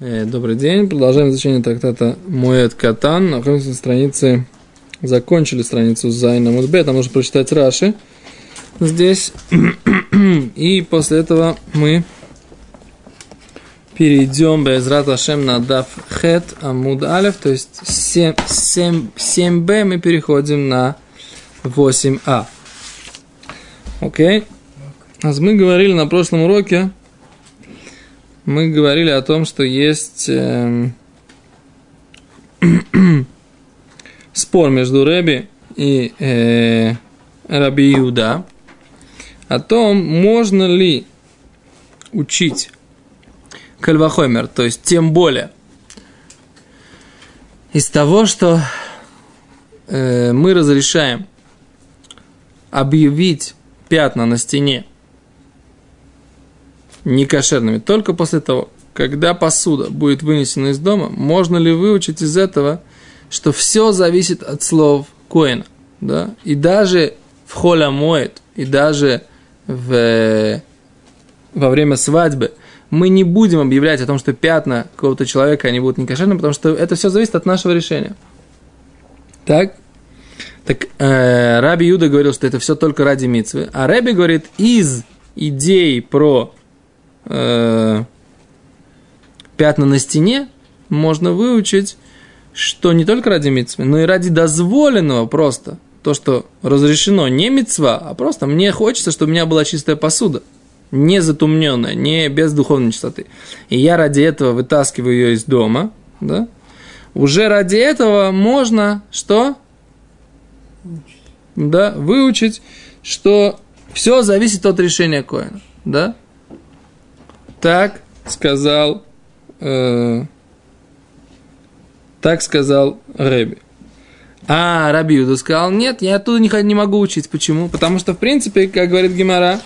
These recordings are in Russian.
Э, добрый день. Продолжаем изучение трактата Моэт Катан. Находимся на странице... Закончили страницу Зайна Мудбе. Там нужно прочитать Раши здесь. И после этого мы перейдем Безрат Ашем на Даф Хет Амуд Алев, то есть 7, 7, 7b мы переходим на 8а. Окей? Okay. Мы говорили на прошлом уроке мы говорили о том, что есть э, спор между Рэби и э, Раби Иуда о том, можно ли учить Кальвахоймер, то есть тем более. Из того, что э, мы разрешаем объявить пятна на стене некошерными только после того, когда посуда будет вынесена из дома, можно ли выучить из этого, что все зависит от слов Коэна, да, и даже в холя моет, и даже в, во время свадьбы мы не будем объявлять о том, что пятна какого-то человека, они будут некошерными, потому что это все зависит от нашего решения. Так? Так э, Раби Юда говорил, что это все только ради мицвы, а Раби говорит, из идей про э, пятна на стене, можно выучить, что не только ради митцвы, но и ради дозволенного просто. То, что разрешено не мецва, а просто мне хочется, чтобы у меня была чистая посуда. Не затумненная, не без духовной чистоты. И я ради этого вытаскиваю ее из дома, да? Уже ради этого можно что? Да, выучить, что все зависит от решения Коина. Да? Так сказал, э, так сказал Рэби. А Раби Юда сказал, нет, я оттуда не, не могу учить. Почему? Потому что, в принципе, как говорит Гимара,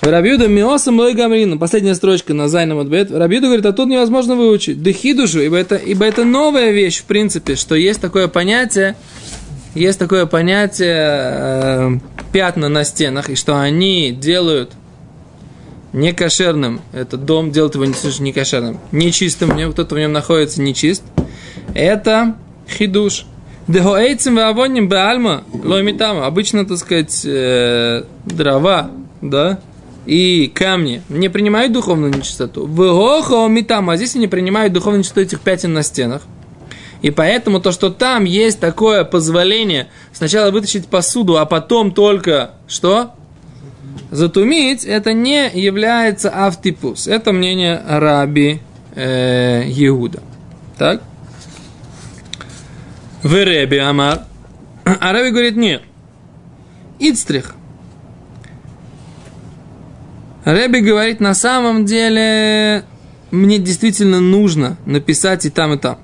Рабиуда Миосам Лой Гамрину, последняя строчка на Зайном Адбет, Рабиуда говорит, а тут невозможно выучить. Дехидушу, ибо это, ибо это новая вещь, в принципе, что есть такое понятие, есть такое понятие э, пятна на стенах, и что они делают некошерным, этот дом делает его не кошерным, нечистым, в нем кто-то в нем находится нечист, это хидуш. Дехоэйцем вавоним беальма лоймитама. Обычно, так сказать, э, дрова, да, и камни не принимают духовную нечистоту. Вегохо митама, а здесь они принимают духовную нечистоту этих пятен на стенах. И поэтому то, что там есть такое позволение сначала вытащить посуду, а потом только что? Затумить, это не является автипус. Это мнение Раби э, Иуда. Так? В Реби Амар. А Раби говорит, нет. Ицтрих. Реби говорит, на самом деле, мне действительно нужно написать и там, и там.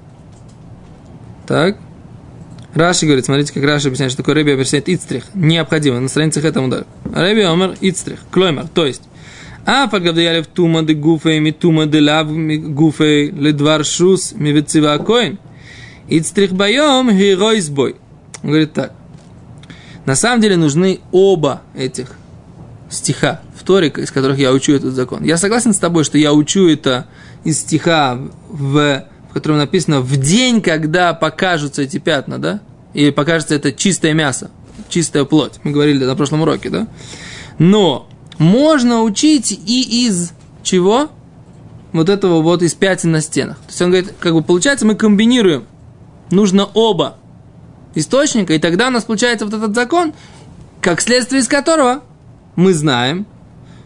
Так? Раши говорит, смотрите, как Раши объясняет, что такое Рэби объясняет ицтрих. Необходимо, на страницах этому удар. Рэби омер ицтрих, клоймер, то есть. А погадуялев тума де гуфей ми тума де лав гуфей ледвар шус ми вецива коин. Ицтрих байом геройсбой. Он говорит так. На самом деле нужны оба этих стиха в из которых я учу этот закон. Я согласен с тобой, что я учу это из стиха в в котором написано «в день, когда покажутся эти пятна», да? И покажется это чистое мясо, чистая плоть. Мы говорили на прошлом уроке, да? Но можно учить и из чего? Вот этого вот из пятен на стенах. То есть он говорит, как бы получается, мы комбинируем. Нужно оба источника, и тогда у нас получается вот этот закон, как следствие из которого мы знаем,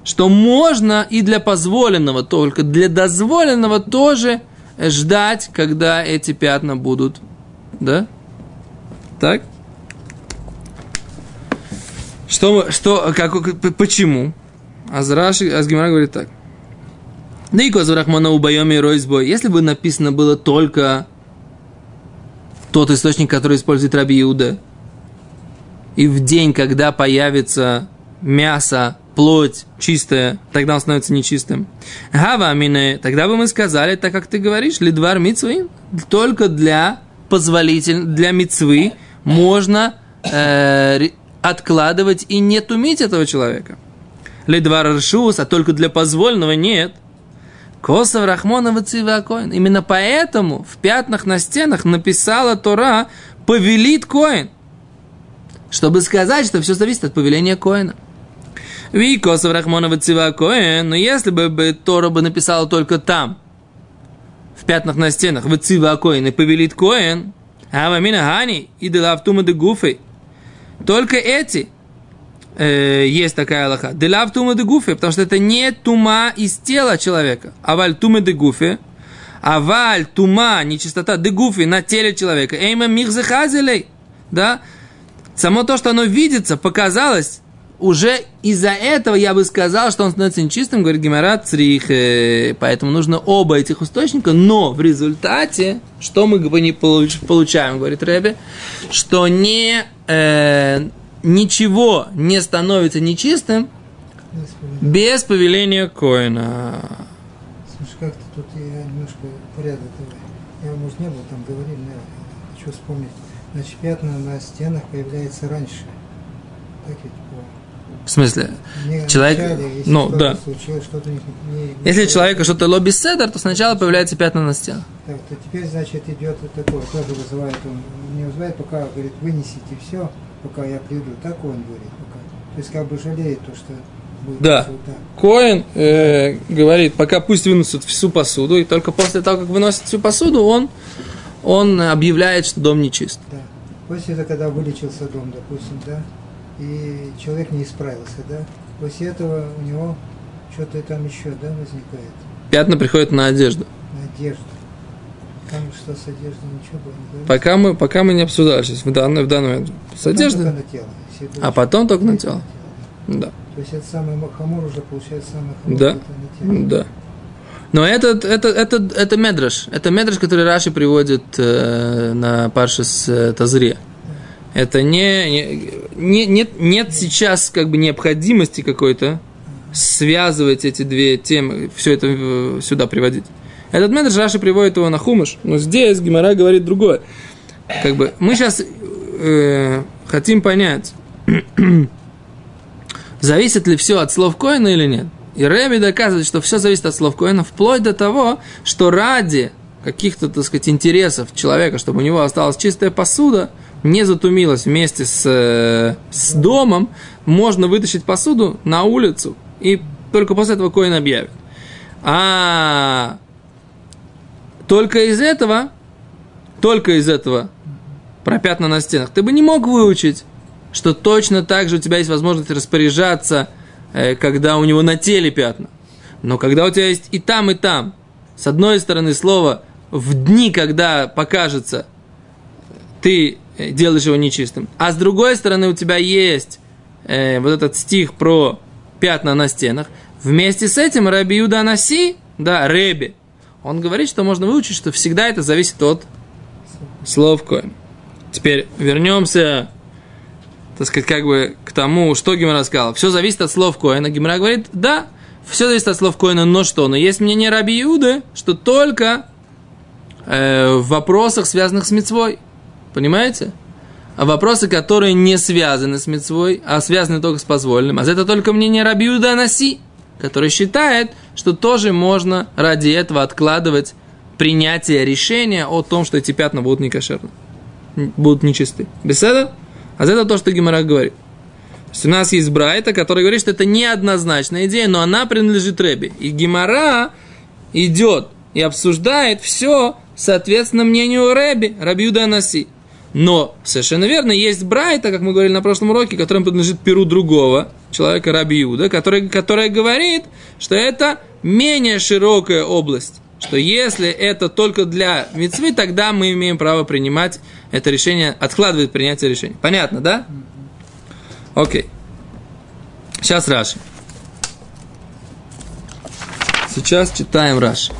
что можно и для позволенного, только для дозволенного тоже – ждать, когда эти пятна будут, да? Так? Что, что, как, почему? Азраши, Азгимара говорит так. Если бы написано было только тот источник, который использует Раби Иуда, и в день, когда появится мясо плоть чистая, тогда он становится нечистым. Гава амине, тогда бы мы сказали, так как ты говоришь, лидвар мицвы, только для позволитель, для мицвы можно э, откладывать и не тумить этого человека. Лидвар ршус, а только для позвольного нет. Косов Рахмона Цива Коин. Именно поэтому в пятнах на стенах написала Тора «Повелит Коин», чтобы сказать, что все зависит от повеления Коина. Ви Косов Рахмона Цива Коин, но если бы, бы Тора бы написала только там, в пятнах на стенах, Цива Коин и повелит Коин, а Вамина Хани и Делавтума де Гуфей, только эти э, есть такая Аллаха. Делав тума де гуфе, потому что это не тума из тела человека. Аваль тума де гуфе, аваль тума, нечистота де гуфе на теле человека. Эйма михзехазелей. Да? Само то, что оно видится, показалось, уже из-за этого я бы сказал, что он становится нечистым, говорит Геморат Црих, поэтому нужно оба этих источника, но в результате, что мы не получаем, говорит Рэбе, что не, э, ничего не становится нечистым без повеления Коина. Слушай, как-то тут я немножко порядок, я, может, не был там, говорили, но хочу вспомнить. Значит, пятна на стенах появляются раньше. Так ведь в смысле, не человек, начале, если ну да. Случилось, не, не, если человека что-то лобби седер, то сначала появляется пятна на стенах. Так, то теперь, значит, идет вот такое, тоже вызывает он, не вызывает, пока, говорит, вынесите все, пока я приду. Так он говорит, пока. То есть, как бы жалеет то, что будет да. Коин э, говорит, пока пусть вынесут всю посуду, и только после того, как выносят всю посуду, он, он объявляет, что дом нечист. Да. После этого, когда вылечился дом, допустим, да, и человек не исправился, да, после этого у него что-то там еще, да, возникает. Пятна приходят на одежду. На одежду. Там что с одеждой ничего было не говорится. Пока мы, пока мы не обсуждали сейчас, в данный, в данный момент. С одеждой. на тело. А потом только на тело. Да. То есть это самый хамур уже получается самый хамур да. на тело. Да. Но это, это, это, это медраж. Это медраж, который Раши приводит э, на парше с э, Тазре. Это не, не, нет, нет сейчас как бы необходимости какой-то связывать эти две темы, все это э, сюда приводить. Этот медраж Раши приводит его на хумыш, но здесь Гимара говорит другое. Как бы мы сейчас э, хотим понять, зависит ли все от слов Коина или нет. И Рэби доказывает, что все зависит от слов Коина, вплоть до того, что ради каких-то, так сказать, интересов человека, чтобы у него осталась чистая посуда – не затумилась вместе с, э, с домом, можно вытащить посуду на улицу, и только после этого коин объявит. А только из этого, только из этого про пятна на стенах, ты бы не мог выучить, что точно так же у тебя есть возможность распоряжаться, э, когда у него на теле пятна. Но когда у тебя есть и там, и там, с одной стороны слово в дни, когда покажется, ты делаешь его нечистым. А с другой стороны, у тебя есть э, вот этот стих про пятна на стенах. Вместе с этим Раби Юда Анаси, да, Реби, он говорит, что можно выучить, что всегда это зависит от слов Коэн. Теперь вернемся, так сказать, как бы к тому, что Гимара сказал. Все зависит от слов Коэна. Гимара говорит, да, все зависит от слов Коэна, но что? Но есть мнение Раби Юды, что только э, в вопросах, связанных с мецвой. Понимаете? А вопросы, которые не связаны с мецвой, а связаны только с позволенным. А это только мнение Рабиуда Наси, который считает, что тоже можно ради этого откладывать принятие решения о том, что эти пятна будут некошерны, будут нечисты. Беседа? А это то, что Гимара говорит. То есть у нас есть Брайта, который говорит, что это неоднозначная идея, но она принадлежит Рэбе. И Гимара идет и обсуждает все соответственно мнению Рэби, Рабиуда Наси. Но совершенно верно, есть Брайта, как мы говорили на прошлом уроке, которым принадлежит перу другого человека, Раби Иуда, который, которая говорит, что это менее широкая область. Что если это только для мецвы, тогда мы имеем право принимать это решение, откладывать принятие решения. Понятно, да? Окей. Сейчас Раши. Сейчас читаем Раши.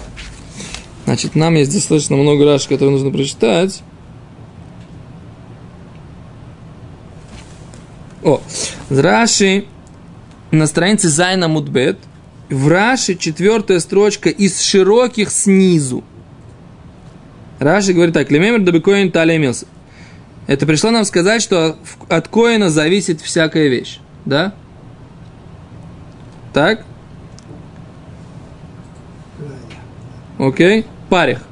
Значит, нам есть достаточно много Раши, которые нужно прочитать. О, Раши на странице Зайна Мудбет, в Раши четвертая строчка из широких снизу. Раши говорит так, Лемемер Дабекоин Талия имелся. Это пришло нам сказать, что от коина зависит всякая вещь. Да? Так? Окей? Парих.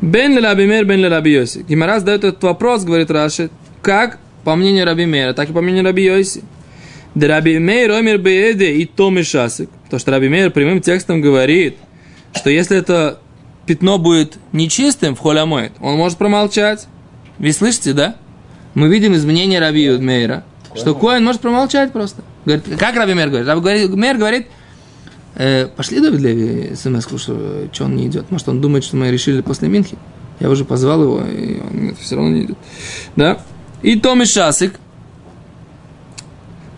Бен ли Раби Мейр, бен ли Раби Йоси. Гимара задает этот вопрос, говорит Раши, как по мнению Раби Мейра, так и по мнению Раби Йоси. Да Раби Мейр омер бееде и томи шасик. Потому что Раби Мейр прямым текстом говорит, что если это пятно будет нечистым в холямоид, он может промолчать. Вы слышите, да? Мы видим изменение Раби Мейра, что Коин может промолчать просто. Говорит, как Раби Мейр говорит? Раби Мейр говорит, э, пошли Давид Леви смс что, что он не идет. Может, он думает, что мы решили после Минхи. Я уже позвал его, и он нет, все равно не идет. Да? И Томи Шасик.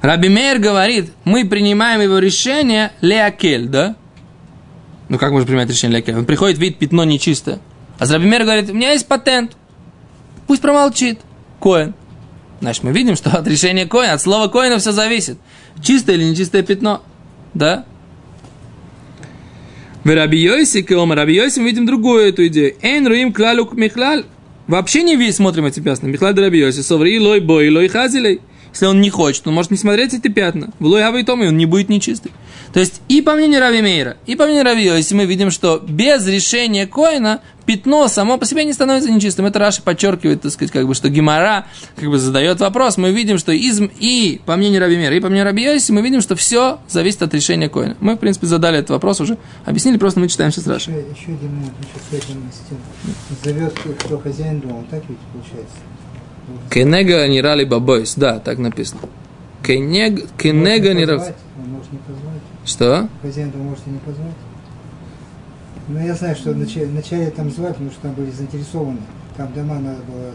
Раби Мейер говорит, мы принимаем его решение леакель, да? Ну, как можно принимать решение леакель? Он приходит, видит пятно нечистое. А Раби Мейер говорит, у меня есть патент. Пусть промолчит. Коин. Значит, мы видим, что от решения коина, от слова коина все зависит. Чистое или нечистое пятно. Да? В Раби Кеома Раби Йоси, мы видим другую эту идею. Эйн руим клалук михлаль. Вообще не весь смотрим эти пятна. Михлаль Раби Йоси, соври лой бой лой хазилей. Если он не хочет, он может не смотреть эти пятна. В лой и он не будет нечистый. То есть и по мнению Рави Мейра, и по мнению Рави Йоси мы видим, что без решения коина пятно само по себе не становится нечистым. Это Раши подчеркивает, так сказать, как бы, что Гимара как бы задает вопрос. Мы видим, что изм и по мнению Раби Меира, и по мнению Раби Йоси, мы видим, что все зависит от решения коина. Мы, в принципе, задали этот вопрос уже. Объяснили, просто мы читаем сейчас Раши. Еще, еще один момент, еще с этим Зовет, кто хозяин дома, так ведь получается? כנגע נראה לי בבית, да, так написано. Кенега, кенега нирали... Что? Хозяин дома можете не позвать? Ну, я знаю, что вначале, вначале там звали, потому что там были заинтересованы. Там дома надо было,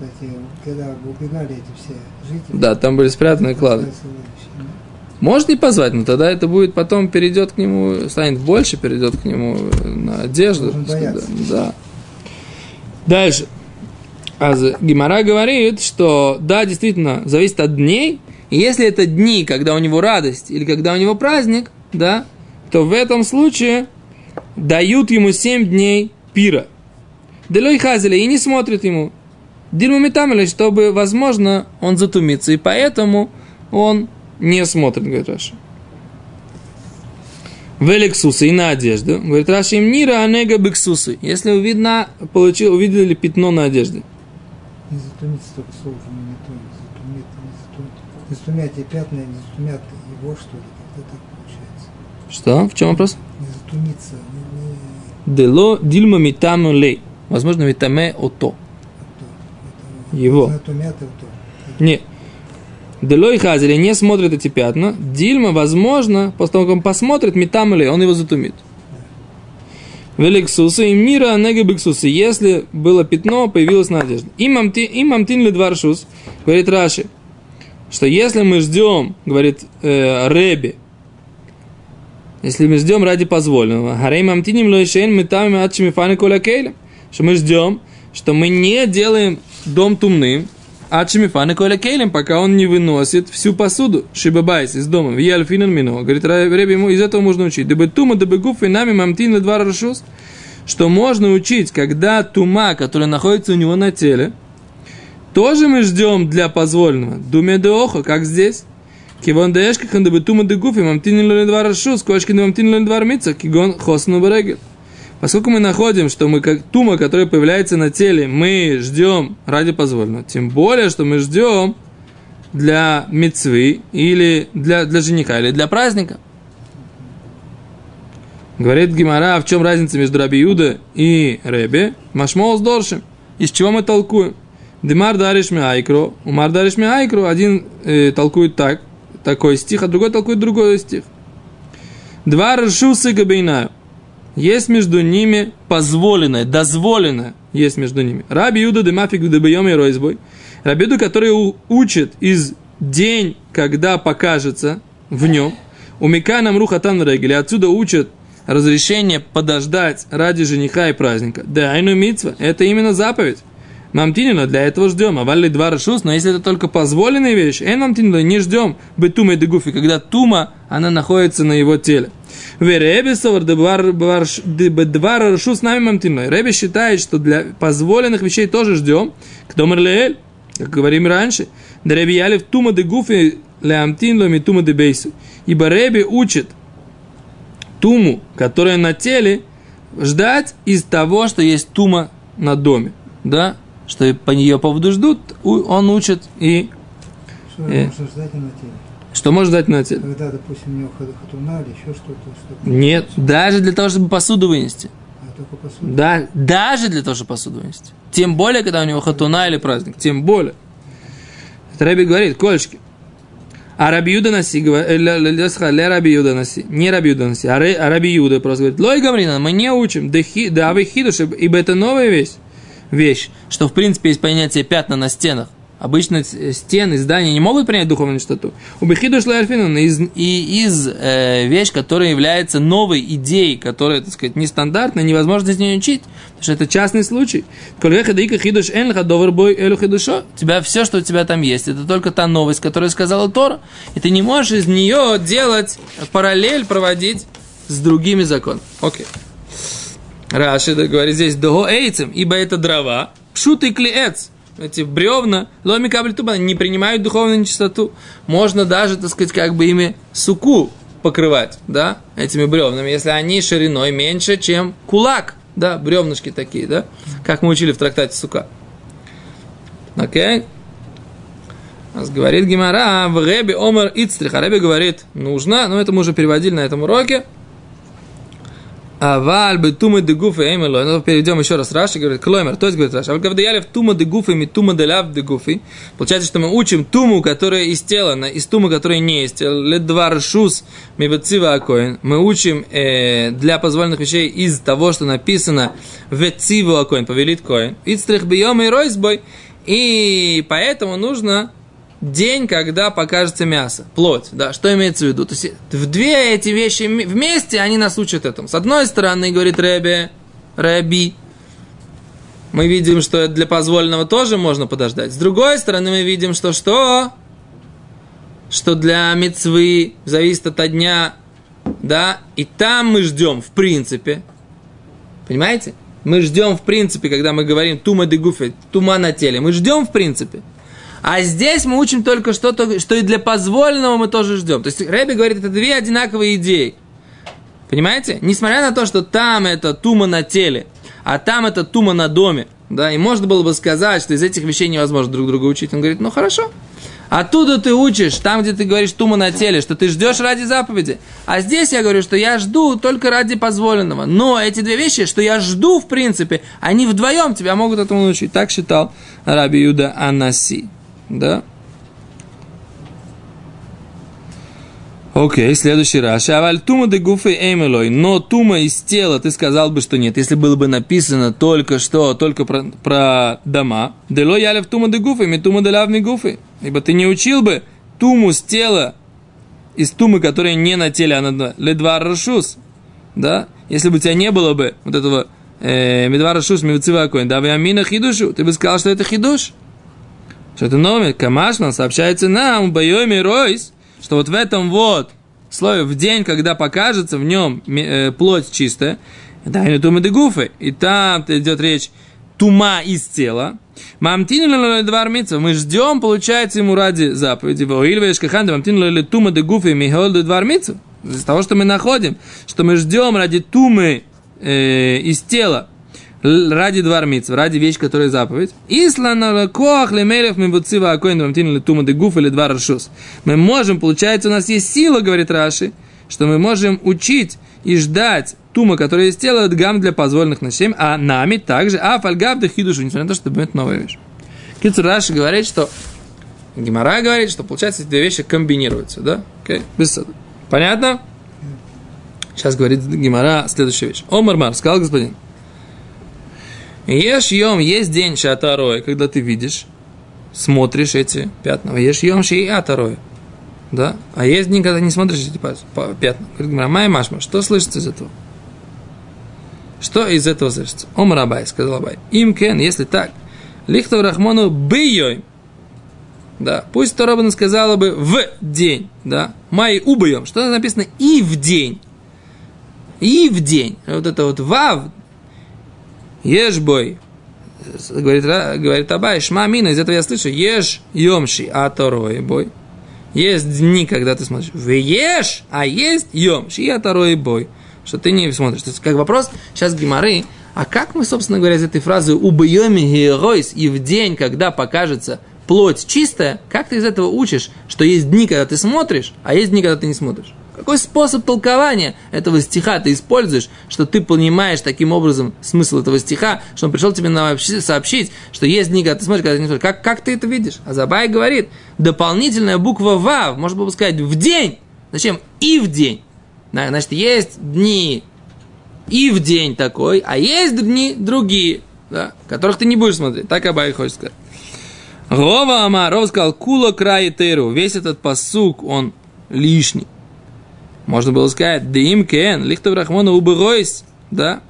эти, когда убегали эти все жители. Да, там были спрятаны клады. Может не позвать, но тогда это будет потом перейдет к нему, станет больше, перейдет к нему на одежду. Да. Дальше. А Гимара говорит, что да, действительно, зависит от дней. И если это дни, когда у него радость или когда у него праздник, да, то в этом случае дают ему семь дней пира. Делой хазеля и не смотрят ему. Дильму метамели, чтобы, возможно, он затумится, и поэтому он не смотрит, говорит Раша. Великсусы и на одежду. Говорит Раша им нира анега бексусы. Если увидно, получил, увидели пятно на одежде. Не затумится только слово, не затумит, затумит, не затумит. Затумят и пятна, не затумят его, что ли, как-то так получается. Что? В чем вопрос? Не затумится, Дело дильма митаму лей. Возможно, митаме ото. Его. Нет. Дело и хазели не смотрит эти пятна. Дильма, возможно, после того, как он посмотрит, митаму лей, он его затумит. Великсусы и мира негабиксусы. Если было пятно, появилась надежда. Имам тин ли дваршус, говорит Раши, что если мы ждем, говорит э, Реби, если мы ждем ради позволенного, Харейм Амтиним Лойшейн мы там Ачимифаны Коля Кейля, что мы ждем, что мы не делаем дом тумным, Ачимифаны Коля Кейлем, пока он не выносит всю посуду, Шибабайс из дома, в Ялфинан Мино. Говорит, Реби ему из этого можно учить. Дабы тума, дабы гуф, и нами мамтин два рашус, что можно учить, когда тума, которая находится у него на теле, тоже мы ждем для позволенного. Думе де охо, как здесь. Кивон дэшка хан дабы тума дегуфи мамтин ло два рашу, скочки мамтин ло два мица, кигон хосну барегель. Поскольку мы находим, что мы как тума, которая появляется на теле, мы ждем ради позволенного. Тем более, что мы ждем для мецвы или для, для жениха, или для праздника. Говорит Гимара, а в чем разница между Раби Юда и Ребе? Машмол с Доршем. Из чего мы толкуем? Демар дариш айкро, умар дариш айкро. Один э, толкует так, такой стих, а другой толкует другой стих. Два рашусы габейнаю. Есть между ними позволенное, дозволенное есть между ними. Раби Юда де мафик де и ройсбой. Раби Юда, который учит из день, когда покажется в нем. У Микана Мрухатан Регели. Отсюда учат разрешение подождать ради жениха и праздника. Да, айну митцва. Это именно заповедь. Мамтинина, для этого ждем. А два рашус, но если это только позволенные вещи, эн мамтинина, не ждем бетума и дегуфи, когда тума, она находится на его теле. Вереби совар два рашус нами мамтинина. Реби считает, что для позволенных вещей тоже ждем. Кто мерлеэль, как говорим раньше. Дреби ялев тума дегуфи леамтин ломи тума дебейсу. Ибо Реби учит туму, которая на теле, ждать из того, что есть тума на доме, да, что по нее поводу ждут, он учит и... Что Э. можно ждать на теле? Что может ждать на теле? Когда, допустим, у него хат- хатуна или еще что-то, что Нет, даже для того, чтобы посуду вынести. А только посуду. Да, даже для того, чтобы посуду вынести. Тем более, когда у него хатуна или праздник. Тем более. Это Раби говорит, кольчики. А Раби Юда э, ле- Раби Юда Наси, не Раби Юда Наси, а, Раби Юда просто говорит, лой гамрина, мы не учим, да, вы хидуш, ибо это новая вещь, вещь, что в принципе есть понятие пятна на стенах. Обычно с- стены, здания не могут принять духовную чистоту. У Бехидуш Лальфинан из, и из э, вещь, которая является новой идеей, которая, так сказать, нестандартная, невозможно с ней учить, потому что это частный случай. Тебя все, что у тебя там есть, это только та новость, которую сказала Тора, и ты не можешь из нее делать параллель, проводить с другими законами. Окей. Раши говорит здесь дого эйцем, ибо это дрова, пшут и клеец, эти бревна, ломи кабель туба, не принимают духовную нечистоту. Можно даже, так сказать, как бы ими суку покрывать, да, этими бревнами, если они шириной меньше, чем кулак, да, бревнышки такие, да, как мы учили в трактате сука. Окей? Нас говорит Гимара, в Ребе Омар Ицтрих, а Ребе говорит, нужно, но это мы уже переводили на этом уроке, Аваль бы тума де гуфа эмело. Ну, перейдем еще раз. Раши говорит, клоймер, то есть говорит Раши. Аваль гавдаялев тума де гуфа ми тума де ляв де гуфи. Получается, что мы учим туму, которая из тела, из тумы, которая не из тела. Ле два ми вецива акоин. Мы учим э, для позволенных вещей из того, что написано вециву акоин, повелит коин. Ицтрих бьем и ройсбой. И поэтому нужно день, когда покажется мясо, плоть, да, что имеется в виду? То есть в две эти вещи вм- вместе они нас учат этому. С одной стороны, говорит Рэби, Рэби, мы видим, что для позволенного тоже можно подождать. С другой стороны, мы видим, что что? Что для мецвы зависит от дня, да, и там мы ждем, в принципе, понимаете? Мы ждем, в принципе, когда мы говорим тума де гуфе, тума на теле, мы ждем, в принципе. А здесь мы учим только что-то, что и для позволенного мы тоже ждем. То есть Рэби говорит, это две одинаковые идеи. Понимаете? Несмотря на то, что там это тума на теле, а там это тума на доме, да, и можно было бы сказать, что из этих вещей невозможно друг друга учить. Он говорит, ну хорошо. Оттуда ты учишь, там, где ты говоришь тума на теле, что ты ждешь ради заповеди. А здесь я говорю, что я жду только ради позволенного. Но эти две вещи, что я жду, в принципе, они вдвоем тебя могут этому научить. Так считал Раби Юда Анаси. Да? Окей, следующий раз. Аваль тума де гуфы эмелой. Но тума из тела, ты сказал бы, что нет. Если было бы написано только что, только про, про дома. Дело ялев тума де гуфы, ми тума де лавми гуфы. Ибо ты не учил бы туму с тела, из тумы, которая не на теле, а на ледва рашус. Да? Если бы у тебя не было бы вот этого э, медва рашус, мивцива да, амина хидушу, ты бы сказал, что это хидуш. Что это номер, Камашман сообщается нам, Байоми Ройс, что вот в этом вот слое, в день, когда покажется в нем э, плоть чистая, да, и тума де гуфы, и там идет речь тума из тела, Мамтин двар мы ждем, получается, ему ради заповеди. Мамтин тума де гуфы, михол двар Из того, что мы находим, что мы ждем ради тумы э, из тела, ради двармиц, ради вещь, которая заповедь. Ислана коах лемелев мы буцива акоин рамтин летума де гуф или два рашус. Мы можем, получается, у нас есть сила, говорит Раши, что мы можем учить и ждать тума, есть тело, гам для позволенных на 7, а нами также, а фальгаб да хидушу, несмотря на то, что это новая вещь. Кицур Раши говорит, что Гимара говорит, что получается эти две вещи комбинируются, да? Окей, без. Понятно? Сейчас говорит Гимара следующая вещь. Омар Мар, сказал господин. Ешь йом, есть день шатарой, когда ты видишь, смотришь эти пятна. Ешь йом ши атарой. Да? А есть дни, когда не смотришь эти пятна. Говорит Гимара, май машма, что слышится из этого? Что из этого слышится? Омар Абай, сказал Абай. Им кен, если так, лихтов рахмону бейой. Да, пусть Торабана сказала бы в день, да, май убьем. Что написано и в день. И в день. Вот это вот вав, ешь бой. Говорит, говорит Абай, шма мина, из этого я слышу, ешь йомши, а торой бой. Есть дни, когда ты смотришь, вы ешь, а есть йомши, а торой бой. что ты не смотришь. То есть, как вопрос сейчас Гимары, а как мы, собственно говоря, из этой фразы «убьем геройс» и в день, когда покажется плоть чистая, как ты из этого учишь, что есть дни, когда ты смотришь, а есть дни, когда ты не смотришь? Какой способ толкования этого стиха ты используешь, что ты понимаешь таким образом смысл этого стиха, что он пришел тебе сообщить, что есть дни, когда ты смотришь, когда ты не смотришь. Как, как ты это видишь? А Забай говорит, дополнительная буква «вав», можно было бы сказать, в день. Зачем? И в день. Значит, есть дни и в день такой, а есть дни другие, да, которых ты не будешь смотреть. Так Абай хочет сказать. Рова Ама, Ров сказал, кула край теру. Весь этот посук, он лишний. Можно было сказать, дим кен, лихтов рахмона убыройс, да.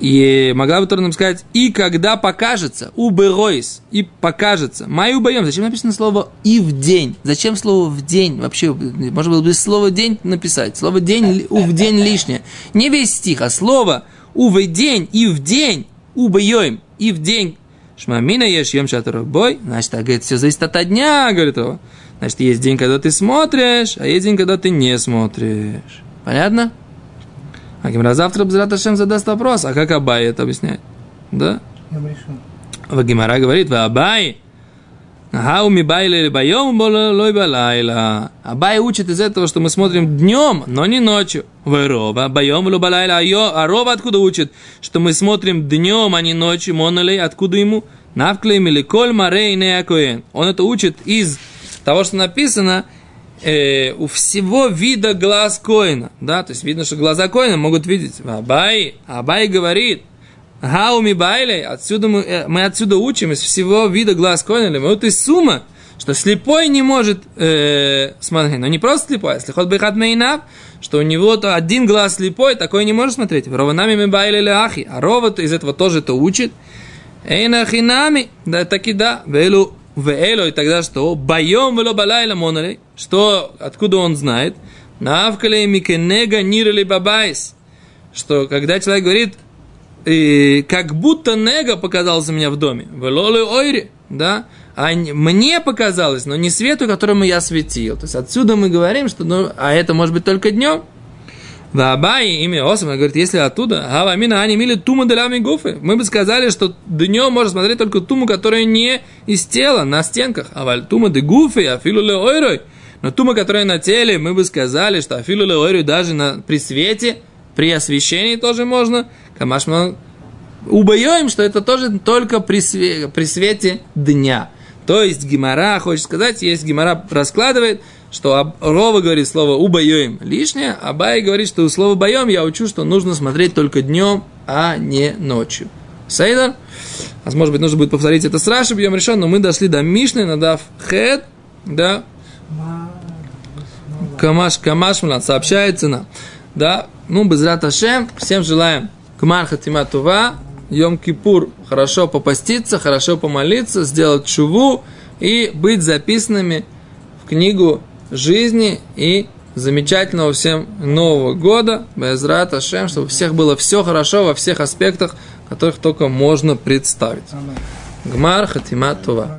И могла бы Тора сказать, и когда покажется, убыройс, и покажется. Май убоем. Зачем написано слово и в день? Зачем слово в день? Вообще, можно было бы слово день написать. Слово день, у в день лишнее. Не весь стих, а слово у в день, и в день, убоем, и в день. Шмамина ешь ем бой. Значит, так, говорит, все зависит от дня, говорит его. Значит, есть день, когда ты смотришь, а есть день, когда ты не смотришь. Понятно? А Гимра завтра Бзрат Ашем задаст вопрос, а как Абай это объясняет? Да? В Гимара говорит, Абай, Хау ми байли байом лой балайла. Абай учит из этого, что мы смотрим днем, но не ночью. Вы роба, байом балайла. А роба откуда учит? Что мы смотрим днем, а не ночью. Монолей, откуда ему? Навклеем или коль марей не Он это учит из того, что написано, э, у всего вида глаз коина, да, то есть видно, что глаза коина могут видеть. Абай, Абай говорит, Гауми байлей, отсюда мы, э, мы отсюда учим из всего вида глаз коина, вот из сумма, что слепой не может э, смотреть, но не просто слепой, а ход бы мейнав, что у него то один глаз слепой, такой не может смотреть. Рованами мы байли ахи, а ровот из этого тоже это учит. Эйнахинами, да, таки да, велу Веэло, и тогда что? Байом вело балайла монали. Что, откуда он знает? Навкале микенега нирали бабайс. Что, когда человек говорит, и как будто нега показался меня в доме. Велолы ойри, да? А мне показалось, но не свету, которому я светил. То есть отсюда мы говорим, что, ну, а это может быть только днем. В Абай имя Осама говорит, если оттуда, Ава Амина Ани Мили Тума Делями Гуфы, мы бы сказали, что днем можно смотреть только Туму, которая не из тела, на стенках. А Валь Тума де Гуфы, Афилу Ле Ойрой. Но Тума, которая на теле, мы бы сказали, что Афилу Ле Ойрой даже на, при свете, при освещении тоже можно. Камашма убоем, что это тоже только при, све, при свете дня. То есть Гимара, хочет сказать, есть Гимара раскладывает, что Рова говорит слово «убоем» лишнее, а Бай говорит, что у слова «боем» я учу, что нужно смотреть только днем, а не ночью. Сейдер? А может быть, нужно будет повторить это с Раши, бьем решен, но мы дошли до Мишны, надав хед, да, Камаш, Камаш, Млан, сообщается нам, да, ну, без Раташем, всем желаем Кмар Хатима Тува, Йом Кипур, хорошо попаститься, хорошо помолиться, сделать чуву и быть записанными в книгу жизни и замечательного всем Нового года, Безрат Ашем, чтобы у всех было все хорошо во всех аспектах, которых только можно представить. Гмар Хатима Това.